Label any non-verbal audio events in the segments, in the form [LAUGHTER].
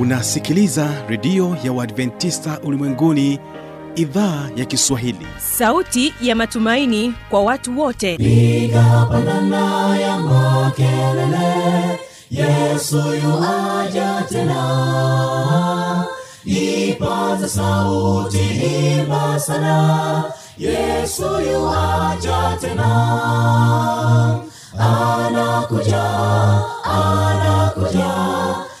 unasikiliza redio ya uadventista ulimwenguni idhaa ya kiswahili. Sauti ya matumaini kwa watu wote. Piga pandana ya makelele yesu yuaja tena. Ipaza sauti imba sana yesu yuaja tena. Anakuja anakuja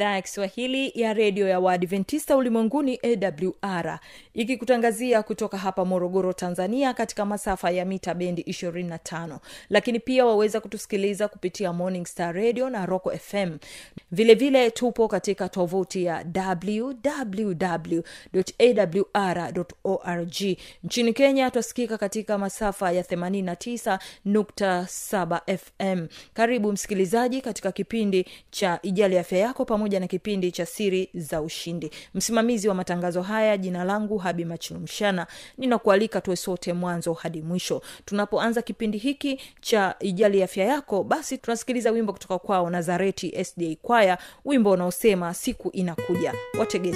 idhaa ya kiswahili ya redio ya waadventista ulimwenguni awr ikikutangazia kutoka hapa morogoro tanzania katika masafa ya mita bendi 25 lakini pia waweza kutusikiliza kupitia morning star radio na roco fm vilevile vile tupo katika tovuti ya www.awr.org nchini kenya twasikika katika masafa ya 89.7 fm karibu msikilizaji katika kipindi cha ijali afya yako pamoja na kipindi cha siri za ushindi. Msimamizi wa matangazo haya jina langu habi machilumshana ninakualika tuwe sote mwanzo hadi mwisho. Tunapoanza kipindi hiki cha ijali afya yako basi tunasikiliza wimbo kutoka kwao nazareti sda kwaya wimbo unaosema siku inakuja. Watege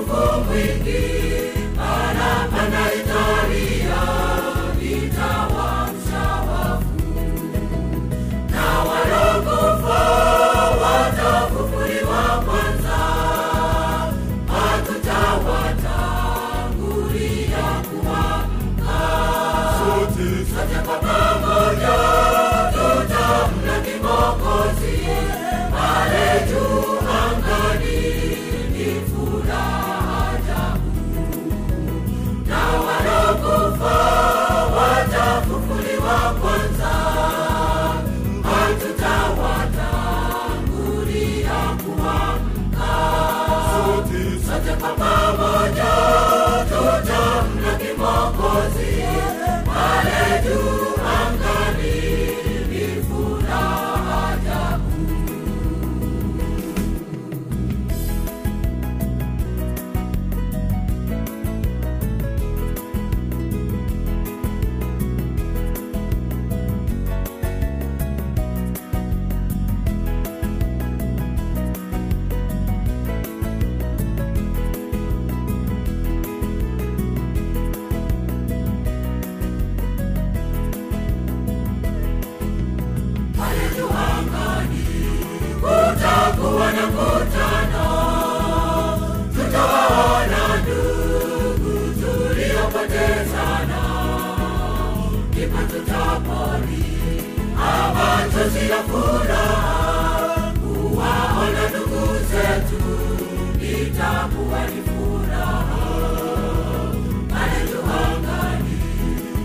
over with thee. Sote kwa ya furaha, ndugu zetu itakuwa furaha. Pale juu angani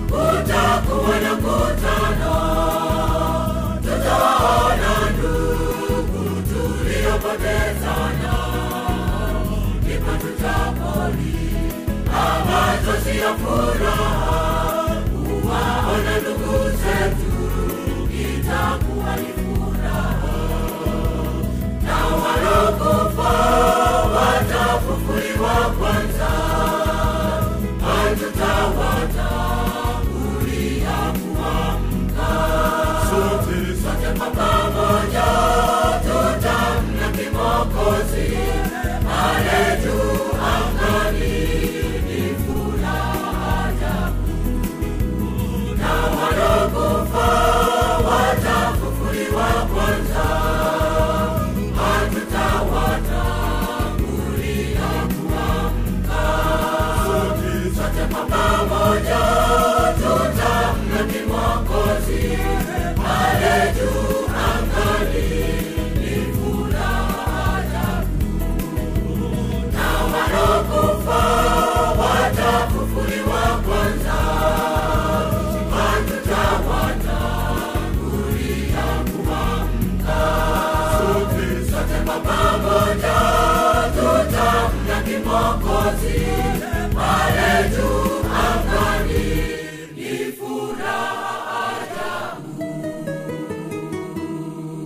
kutakuwa na mkutano. Tutawaona ndugu tuliopotezana, ndipo tutapoli machozi ya furaha, Oh.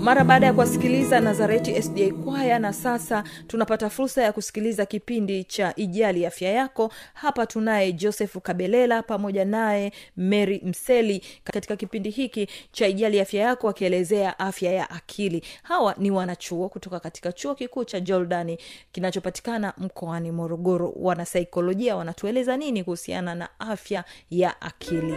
Mara baada ya kuwasikiliza nazareti sda kwaya na sasa tunapata fursa ya kusikiliza kipindi cha ijali afya yako. Hapa tunaye josefu kabelela pamoja naye mary mseli. Katika kipindi hiki cha ijali afya yako wakielezea afya ya akili. Hawa ni wanachuo kutoka katika chuo kikuu cha jordani kinachopatikana mkoani morogoro. Wanasaikolojia wanatueleza nini kuhusiana na afya ya akili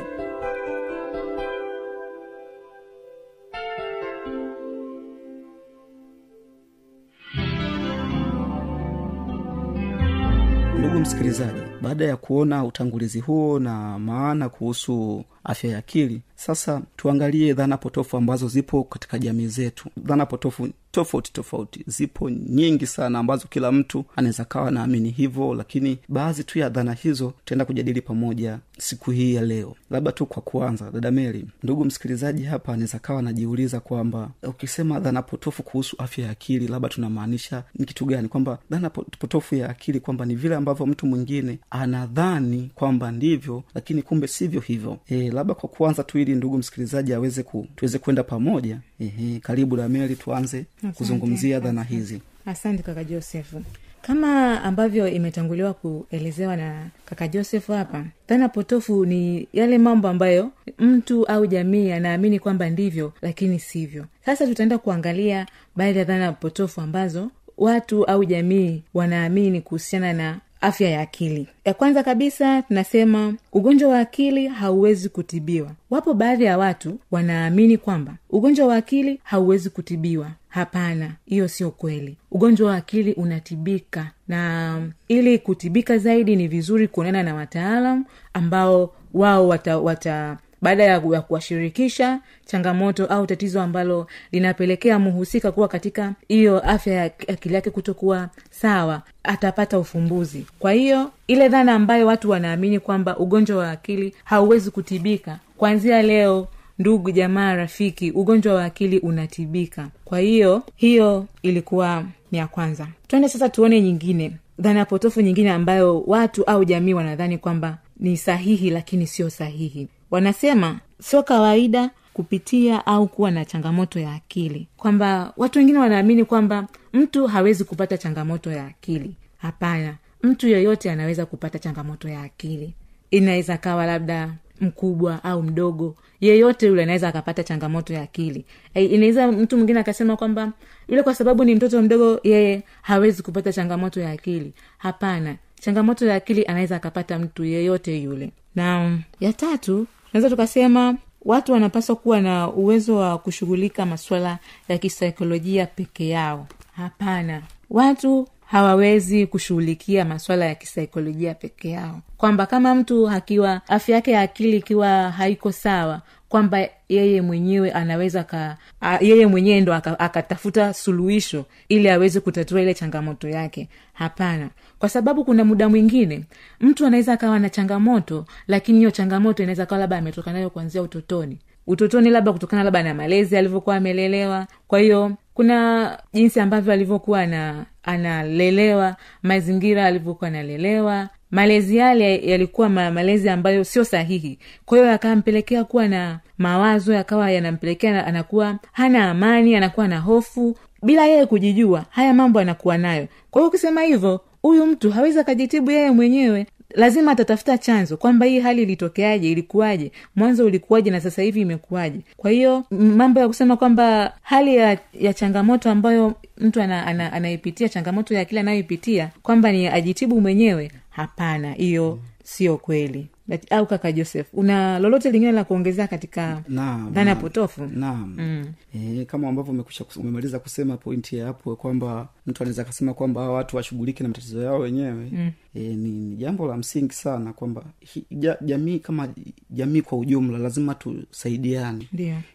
msikilizaji baada ya kuona utangulizi huo na maana kuhusu afya ya akili sasa tuangalie dhana potofu ambazo zipo katika jamii zetu. Dhana potofu tofauti tofauti. Zipo nyingi sana ambazo kila mtu anaweza kawa naamini hivyo lakini baadhi tu ya dhana hizo tutaenda kujadili pamoja siku hii ya leo. Labda tu kwa kuanza dada meri ndugu msikilizaji hapa anaweza kawa anajiuliza kwamba ukisema dhana potofu kuhusu afya ya akili labda tunamaanisha ni kitu gani? Kwamba dhana potofu ya akili kwamba ni vile ambavyo mtu mwingine anadhani kwamba ndivyo lakini kumbe sivyo hivyo. E, labda kwa kuanza tu ili ndugu msikilizaji aweze ku, tuweze kwenda pamoja Ehe, karibu dameli tuanze Asante, kuzungumzia dhana hizi. Asante kaka joseph. Kama ambavyo imetanguliwa kuelezewa na kaka joseph hapa dhana potofu ni yale mambo ambayo mtu au jamii anaamini kwamba ndivyo lakini sivyo. Sasa tutaenda kuangalia baadhi ya dhana potofu ambazo watu au jamii wanaamini kuhusiana na afya ya akili. Ya kwanza kabisa tunasema ugonjwa wa akili hauwezi kutibiwa. Wapo baadhi ya watu wanaamini kwamba ugonjwa wa akili hauwezi kutibiwa. Hapana hiyo sio kweli. Ugonjwa wa akili unatibika na ili kutibika zaidi ni vizuri kuonana na wataalam ambao wao wata, wata baada ya kuwashirikisha changamoto au tatizo ambalo linapelekea mhusika kuwa katika hiyo afya ya akili yake kutokuwa sawa atapata ufumbuzi. Kwa hiyo ile dhana ambayo watu wanaamini kwamba ugonjwa wa akili hauwezi kutibika kuanzia leo ndugu jamaa rafiki ugonjwa wa akili unatibika. Kwa hiyo hiyo ilikuwa ni ya kwanza. Twende sasa tuone nyingine. Dhana potofu nyingine ambayo watu au jamii wanadhani kwamba ni sahihi lakini sio sahihi wanasema sio kawaida kupitia au kuwa na changamoto ya akili. Kwamba watu wengine wanaamini kwamba mtu hawezi kupata changamoto ya akili. Hapana mtu yeyote anaweza kupata changamoto ya akili. Inaweza kawa labda mkubwa au mdogo. Yeyote yule anaweza akapata changamoto ya akili. E, inaweza mtu mwingine akasema kwamba yule kwa sababu ni mtoto mdogo yeye hawezi kupata changamoto ya akili. Hapana changamoto ya akili anaweza akapata mtu yeyote yule. Na ya tatu tunaweza tukasema watu wanapaswa kuwa na uwezo wa kushughulika masuala ya kisaikolojia peke yao. Hapana. Watu hawawezi kushughulikia maswala ya kisaikolojia peke yao. Kwamba kama mtu akiwa afya yake ya akili ikiwa haiko sawa kwamba yeye mwenyewe anaweza ka, a, yeye mwenyewe ndo aka- akatafuta suluhisho ili aweze kutatua ile changamoto yake. Hapana. Kwa sababu kuna muda mwingine mtu anaweza akawa na changamoto lakini hiyo changamoto inaweza kawa labda ametoka nayo kuanzia utotoni. Utotoni labda kutokana labda na malezi alivyokuwa amelelewa. Kwa hiyo kuna jinsi ambavyo alivyokuwa na analelewa mazingira alivyokuwa analelewa malezi yale yalikuwa ma, malezi ambayo sio sahihi. Kwa hiyo yakampelekea kuwa na mawazo yakawa yanampelekea anakuwa hana amani anakuwa na hofu bila yeye kujijua haya mambo anakuwa nayo. Kwa hiyo ukisema hivyo huyu mtu hawezi akajitibu yeye mwenyewe. Lazima atatafuta chanzo kwamba hii hali ilitokeaje ilikuwaje mwanzo ulikuwaje na sasa hivi imekuwaje. Kwa hiyo mambo ya kusema kwamba hali ya, ya changamoto ambayo mtu ana, ana, anaipitia changamoto ya kile anayoipitia kwamba ni ajitibu mwenyewe hapana hiyo sio kweli Laki- au kaka joseph una lolote lingine la kuongezea katika dhana potofu naam Mm. e, kama ambavyo umemaliza kusema pointi ya hapo kwamba mtu anaweza akasema kwamba hawa watu washughulike na matatizo yao wenyewe mm. e, ni, ni jambo la msingi sana kwamba ja, jamii kama jamii kwa ujumla lazima tusaidiane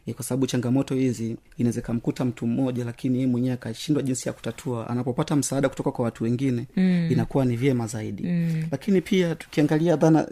e, kwa sababu changamoto hizi inaweza ikamkuta mtu mmoja lakini yeye mwenyewe akashindwa jinsi ya kutatua anapopata msaada kutoka kwa watu wengine mm. inakuwa ni vyema zaidi mm. lakini pia tukiangalia dhana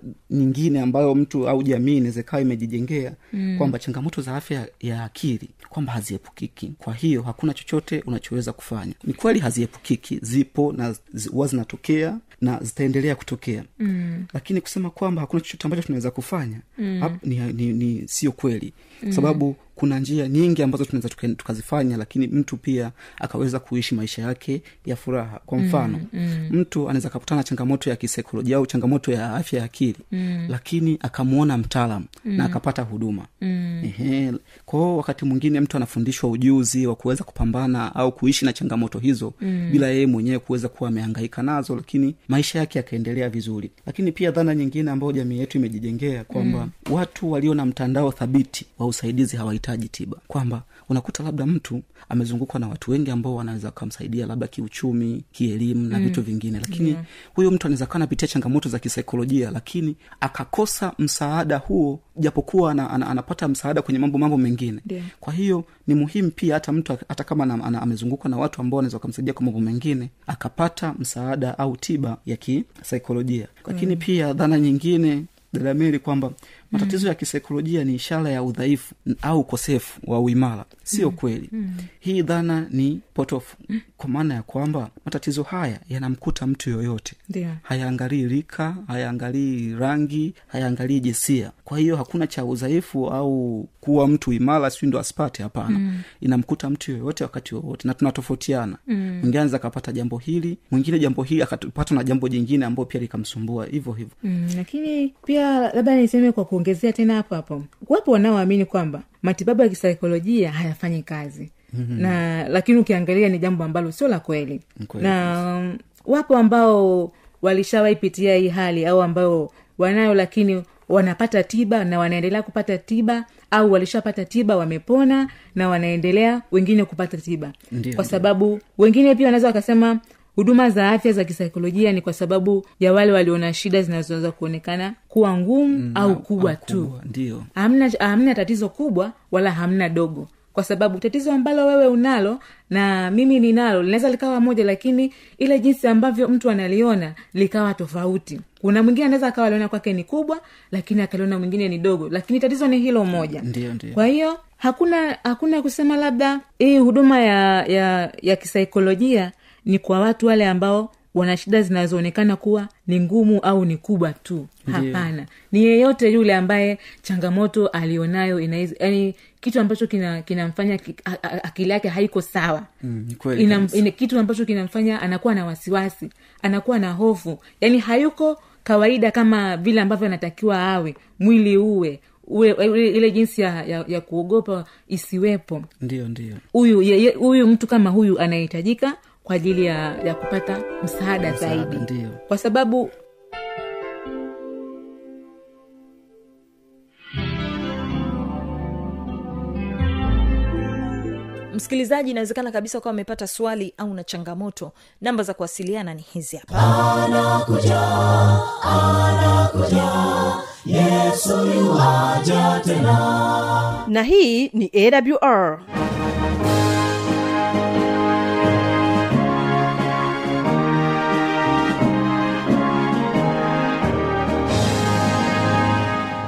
nyingine ambayo mtu au jamii inaweza ikawa imejijengea mm. kwamba changamoto za afya ya akili kwamba haziepukiki. Kwa hiyo hakuna chochote unachoweza kufanya. Ni kweli haziepukiki zipo na huwa zinatokea na zitaendelea kutokea mm. lakini kusema kwamba hakuna chochote ambacho tunaweza kufanya mm. hap, ni, ni, ni sio kweli mm. sababu kuna njia nyingi ambazo tunaweza tukazifanya lakini mtu pia akaweza kuishi maisha yake ya furaha kwa mfano mm, mm. mtu anaweza akakutana na changamoto ya kisaikolojia au changamoto ya afya ya akili mm. lakini akamwona mtaalam mm. na akapata huduma mm. Ehe, kwao wakati mwingine mtu anafundishwa ujuzi wa kuweza kupambana au kuishi na changamoto hizo mm. bila yeye mwenyewe kuweza kuwa amehangaika nazo lakini maisha yake yakaendelea vizuri lakini pia dhana nyingine ambayo jamii yetu imejijengea kwamba mm. watu walio na mtandao thabiti wa usaidizi hawahitaji tiba kwamba unakuta labda mtu amezungukwa na watu wengi ambao wanaweza wakamsaidia labda kiuchumi kielimu na mm. vitu vingine lakini yeah. huyo mtu anaweza kaa anapitia changamoto za kisaikolojia lakini akakosa msaada huo japokuwa ana, ana, anapata msaada kwenye mambo mambo mengine yeah. kwa hiyo ni muhimu pia hata mtu hata kama ana, ana, amezungukwa na watu ambao wanaweza wakamsaidia kwa mambo mengine akapata msaada au tiba ya kisaikolojia lakini mm. pia dhana nyingine dada meri kwamba matatizo mm. ya kisaikolojia ni ishara ya udhaifu au ukosefu wa uimara sio mm. kweli mm. hii dhana ni potofu mm. kwa maana ya kwamba matatizo haya yanamkuta mtu yoyote ndio hayaangalii rika hayaangalii rangi hayaangalii jinsia kwa hiyo hakuna cha udhaifu au kuwa mtu imara siu ndo asipate hapana mm. inamkuta mtu yoyote wakati wowote na tunatofautiana mm. mwingine anaweza akapata jambo hili mwingine jambo hili akapatwa na jambo jingine ambayo pia likamsumbua hivyo hivyo mm, lakini pia labda niseme kwa kuongezea tena hapo hapo. Wapo wanaoamini kwamba matibabu ya kisaikolojia hayafanyi kazi. Mm-hmm. na lakini ukiangalia ni jambo ambalo sio la kweli. Na um, wapo ambao walishawaipitia hii hali au ambao wanayo lakini wanapata tiba na wanaendelea kupata tiba au walishapata tiba wamepona na wanaendelea wengine kupata tiba. Ndiyo, kwa sababu wengine pia wanaweza wakasema huduma za afya za kisaikolojia ni kwa sababu ya wale waliona shida zinazoweza kuonekana kuwa ngumu mm, au kubwa au tu. ndio. Hamna hamna tatizo kubwa wala hamna dogo. Kwa sababu tatizo ambalo wewe unalo na mimi ninalo linaweza likawa moja lakini ile jinsi ambavyo mtu analiona likawa tofauti. Kuna mwingine anaweza akawa aliona kwake ni kubwa lakini akaliona mwingine ni dogo. Lakini tatizo ni hilo moja. Ndio ndio. Kwa hiyo hakuna hakuna kusema labda hii huduma ya ya ya kisaikolojia ni kwa watu wale ambao wana shida zinazoonekana kuwa ni ngumu au ni kubwa tu. Hapana. Ni yeyote yule ambaye changamoto alionayo inaweza yani kitu ambacho kina kinamfanya ki, a- a- akili yake haiko sawa. Mm, ina, ina kitu ambacho kinamfanya anakuwa na wasiwasi anakuwa na hofu. Yani hayuko kawaida kama vile ambavyo anatakiwa awe. Mwili uwe. Uwe ile ile jinsi ya, ya, ya kuogopa isiwepo. Ndio ndio huyu huyu mtu kama huyu anahitajika kwa ajili ya, ya kupata msaada, zaidi. ndio. kwa sababu msikilizaji inawezekana kabisa ukawa amepata swali au na changamoto namba za kuwasiliana ni hizi hapa. Na hii ni awr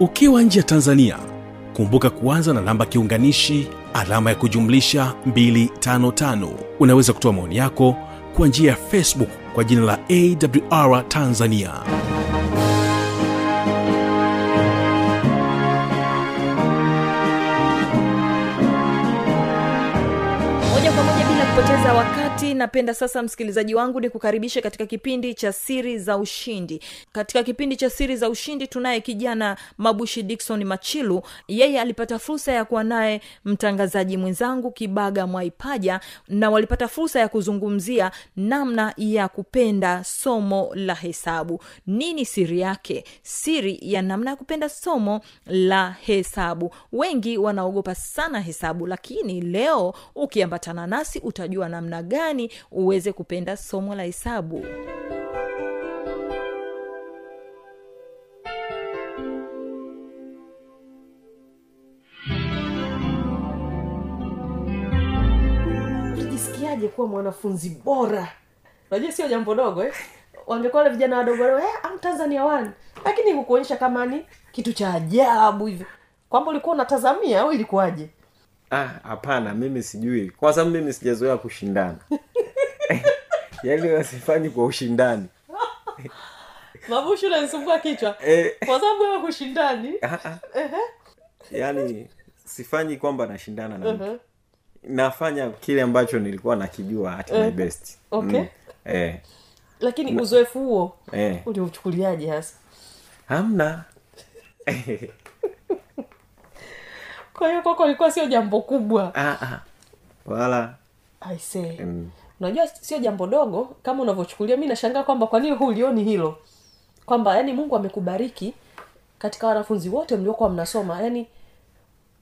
ukiwa nje ya tanzania kumbuka kuanza na namba kiunganishi alama ya kujumlisha 255 unaweza kutoa maoni yako kwa njia ya facebook kwa jina la awr tanzania. Moja kwa moja bila kupoteza wakati napenda sasa msikilizaji wangu ni kukaribisha katika kipindi cha siri za ushindi. Katika kipindi cha siri za ushindi tunaye kijana mabushi dikson machilu. Yeye alipata fursa ya kuwa naye mtangazaji mwenzangu kibaga mwaipaja na walipata fursa ya kuzungumzia namna ya kupenda somo la hesabu. Nini siri yake? Siri ya namna ya kupenda somo la hesabu. Wengi wanaogopa sana hesabu lakini leo ukiambatana nasi utajua namna gani uweze kupenda somo la hesabu? Ulijisikiaje kuwa mwanafunzi bora? Unajua sio jambo dogo eh? wangekuwa wale vijana wadogo eh, am tanzania one. Lakini hukuonyesha kama ni kitu cha ajabu hivyo kwamba ulikuwa unatazamia au ilikuwaje ah hapana mimi sijui. Kwa sababu mimi sijazoea kushindana. [LAUGHS] Yaani wasifanyi kwa ushindani. [LAUGHS] Mabushu unanisumbua kichwa. Eh. kwa sababu wewe hushindani. Ah, ah. yaani sifanyi kwamba nashindana na mtu. Nafanya kile ambacho nilikuwa nakijua at my best. Okay. mm. eh, lakini uzoefu huo eh. uliuchukuliaje hasa? Hamna [LAUGHS] kwa hiyo kwako ilikuwa sio jambo kubwa ah, ah. wala I say. mm. unajua sio jambo dogo kama unavyochukulia mi nashangaa kwamba kwa nini hulioni hilo kwamba yani mungu amekubariki katika wanafunzi wote mliokuwa mnasoma yani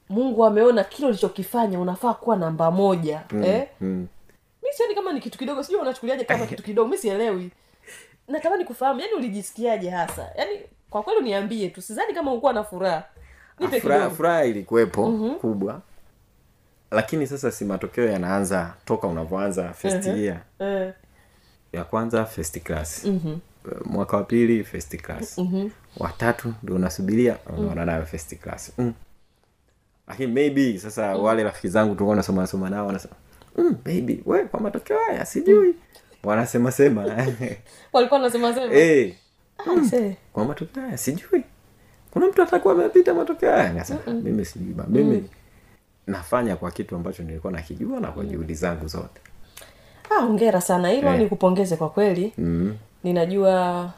mungu ameona kile ulichokifanya unafaa kuwa namba moja mm, eh? mm. mi sioni kama ni kitu kidogo sijui unachukuliaje kama kitu kidogo mi sielewi natamani kufahamu yani ulijisikiaje hasa yani kwa kweli niambie tu sidhani kama ukuwa na furaha furaha kidogo. furaha ilikuwepo mm-hmm. kubwa. Lakini sasa si matokeo yanaanza toka unavyoanza first Mhm. year. Eh, ya kwanza first class. Mm-hmm. mwaka wa pili first class. Mm-hmm. watatu ndio unasubiria unaona nayo first class. Mm. lakini maybe sasa mm. wale rafiki zangu tulikuwa nasoma nasoma nao wanasema mm, baby we kwa matokeo haya sijui. Wanasema sema. [LAUGHS] Walikuwa wanasema sema. Hey, I say. kwa matokeo haya sijui kuna mtu atakuwa amepita matokeo haya? Nikasema, mimi sijui ba mimi nafanya kwa kitu ambacho nilikuwa nakijua na kwa juhudi zangu zote. Ah, ongera sana. Hilo Eh. nikupongeze kwa kweli. Mm. ninajua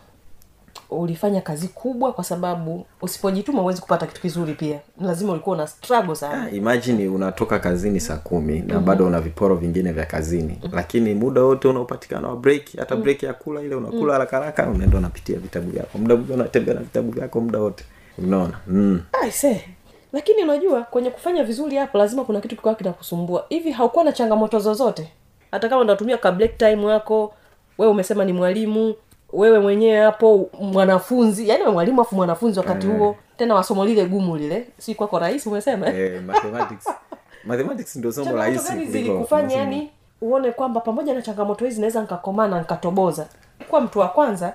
ulifanya kazi kubwa kwa sababu usipojituma huwezi kupata kitu kizuri pia. Lazima ulikuwa una struggle sana. Ah, imagine unatoka kazini saa kumi na bado una viporo vingine vya kazini. Lakini muda wote unaopatikana wa break hata break ya kula ile unakula haraka haraka unaenda unapitia vitabu vyako. Muda unatembea na vitabu vyako muda wote unaona? Mm. Aise, lakini unajua kwenye kufanya vizuri hapo lazima kuna kitu kikawa kinakusumbua. Hivi haukuwa na changamoto zozote? Hata kama unatumia ka break time yako wewe umesema ni mwalimu wewe mwenyewe hapo mwanafunzi yani wewe mwalimu afu mwanafunzi wakati huo tena wasomo lile gumu lile. Si kwako rahisi umesema eh? eh, mathematics. [LAUGHS] Mathematics ndio somo rahisi zilikufanya yani uone kwamba pamoja na changamoto hizi naweza nikakomaa na nikatoboza? Kuwa mtu wa kwanza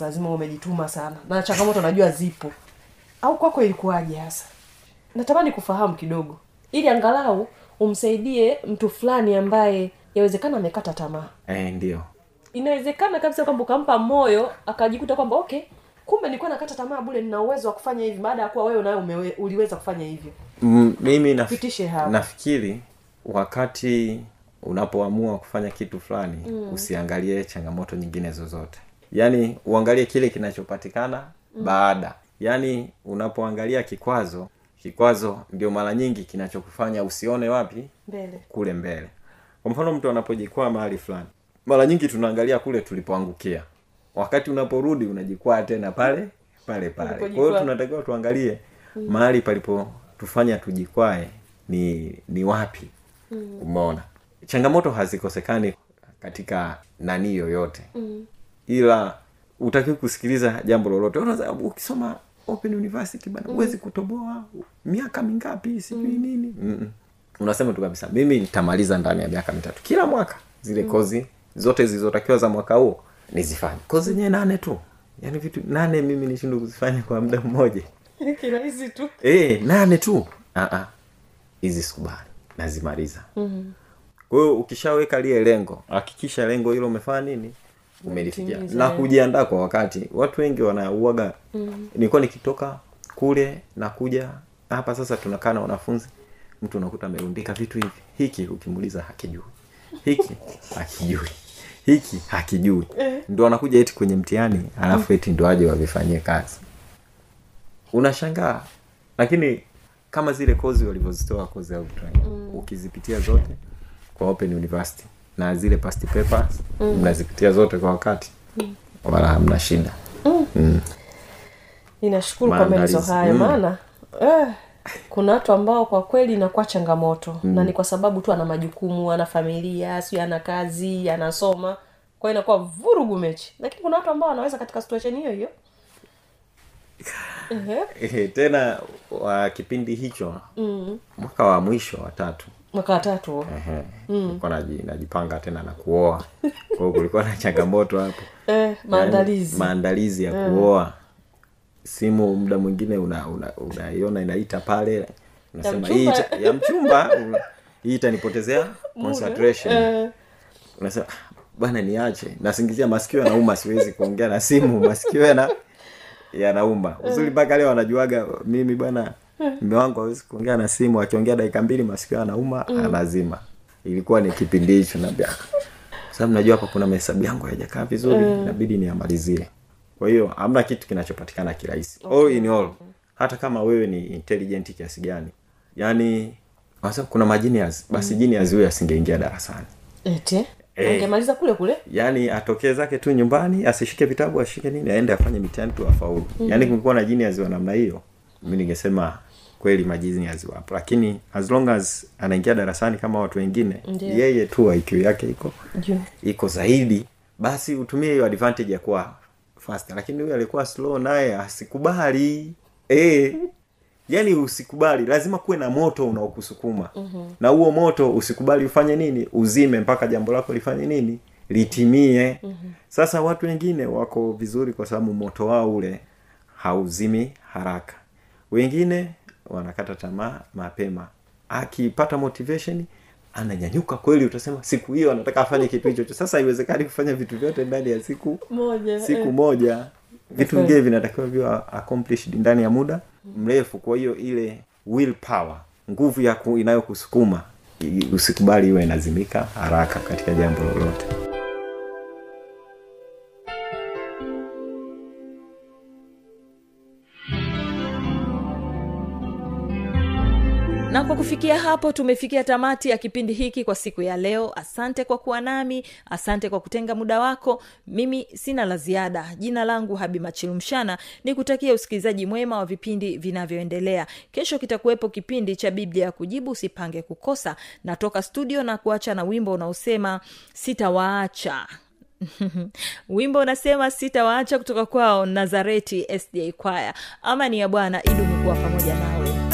lazima umejituma sana. Na changamoto najua zipo au kwako ilikuwaje hasa? Natamani kufahamu kidogo ili angalau umsaidie mtu fulani ambaye yawezekana amekata tamaa. Eh, ndio. Inawezekana kabisa kwamba ukampa moyo akajikuta kwamba okay kumbe nilikuwa nakata tamaa bule nina uwezo wa kufanya hivi baada ya kuwa wewe nawe uliweza kufanya hivyo. Mm, mimi naf- nafikiri wakati unapoamua kufanya kitu fulani mm. usiangalie changamoto nyingine zozote. Yaani uangalie kile kinachopatikana mm. baada yaani unapoangalia kikwazo kikwazo ndio mara nyingi kinachokufanya usione wapi? Mbele. Kule mbele. Kwa mfano mtu anapojikwaa mahali fulani mara nyingi tunaangalia kule tulipoangukia. Wakati unaporudi unajikwaa tena pale pale pale. Kwa hiyo tunatakiwa tuangalie mahali palipotufanya tujikwae ni ni wapi. Umeona? Changamoto hazikosekani katika nani yoyote. Ila utakiwa kusikiliza jambo lolote. Ukisoma open university bana huwezi kutoboa. Miaka mingapi? Sijui nini. Mm-mm. unasema tu kabisa mimi nitamaliza ndani ya miaka mitatu. Kila mwaka zile kozi zote zilizotakiwa za mwaka huo nizifanye. Kozi zenyewe nane tu. Yaani vitu nane mimi nishindwe kuzifanya kwa muda mmoja. Kirahisi tu. E, nane tu. Ah, ah. hizi sikubali. Nazimaliza. Mm-hmm. kwa hiyo ukishaweka lie lengo hakikisha lengo hilo umefanya nini umelifikia na eh. kujiandaa kwa wakati. Watu wengi wanauaga. Mm-hmm. nilikuwa nikitoka kule nakuja hapa sasa tunakaa na wanafunzi. Mtu unakuta amerundika vitu hivi. Hiki ukimuuliza hakijui. Hiki [LAUGHS] hakijui. Hiki hakijui. Ndo anakuja eti kwenye mtihani alafu eti ndo aje wavifanyie kazi. Unashangaa. Lakini kama zile kozi walivyozitoa kozi ya mm. ukizipitia zote kwa open university na zile past papers mnazipitia zote kwa wakati. Wala hamna shida. Ninashukuru kwa maelezo haya Mm. maana eh, kuna watu ambao kwa kweli inakuwa changamoto. Mm. na ni kwa sababu tu ana majukumu ana familia siu ana kazi anasoma. Kwa hiyo inakuwa vurugu mechi. Lakini kuna watu ambao wanaweza katika situation hiyo hiyo. [LAUGHS] Tena wa kipindi hicho mwaka wa mwisho wa tatu mwaka watatu mm. najipanga tena na kuoa. Kwao kulikuwa na changamoto hapo. Eh, maandalizi Yaani, maandalizi. ya kuoa. Simu muda mwingine unaiona una, una inaita pale unasema hii ya mchumba [LAUGHS] hii itanipotezea concentration. Eh, unasema bana niache. Nasingizia masikio yanauma siwezi kuongea na simu. Masikio yana yanauma. Uzuri mpaka leo anajuaga mimi bwana [LAUGHS] mme wangu hawezi kuongea na simu akiongea dakika mbili masikio yanauma anazima. Ilikuwa ni kipindi hicho naambia. "Ah, sababu najua hapa kuna mahesabu yangu hayajakaa vizuri inabidi niamalizie kwa hiyo hamna kitu kinachopatikana kirahisi. All in all hata kama wewe ni intelligent kiasi gani yani wanasema kuna majinias basi jinias huyo asingeingia darasani. Ete Eh. angemaliza kule kule? Yaani atokee zake tu nyumbani asishike vitabu ashike nini aende afanye mitihani tu afaulu. Mm-hmm. yaani kungekuwa na jinias wa namna hiyo mi ningesema kweli majini aziwapo lakini as long as anaingia darasani kama watu wengine Ndiyo. yeye tu IQ yake iko Juu. iko zaidi basi utumie hiyo advantage ya kuwa fast lakini huyu alikuwa slow naye asikubali e, yani usikubali lazima kuwe na moto unaokusukuma mm-hmm. na huo moto usikubali ufanye nini uzime mpaka jambo lako lifanye nini litimie mm-hmm. sasa watu wengine wako vizuri kwa sababu moto wao ule hauzimi haraka wengine wanakata tamaa mapema. Akipata motivation ananyanyuka kweli utasema siku hiyo anataka afanye kitu hicho. Sasa haiwezekani kufanya vitu vyote ndani ya siku moja siku eh. moja. Vitu vingine vinatakiwa viwa accomplished ndani ya muda mrefu. Kwa hiyo ile will power nguvu ya inayokusukuma usikubali iwe inazimika haraka katika jambo lolote kwa kufikia hapo tumefikia tamati ya kipindi hiki kwa siku ya leo. Asante kwa kuwa nami asante kwa kutenga muda wako. Mimi sina la ziada. Jina langu habi machilumshana ni kutakia usikilizaji mwema wa vipindi vinavyoendelea. Kesho kitakuwepo kipindi cha biblia ya kujibu usipange kukosa. Natoka studio na kuacha na wimbo unaosema sitawaacha. [LAUGHS] Wimbo unasema sitawaacha kutoka kwao nazareti sda kwaya. Amani ya bwana idumu kuwa pamoja nawe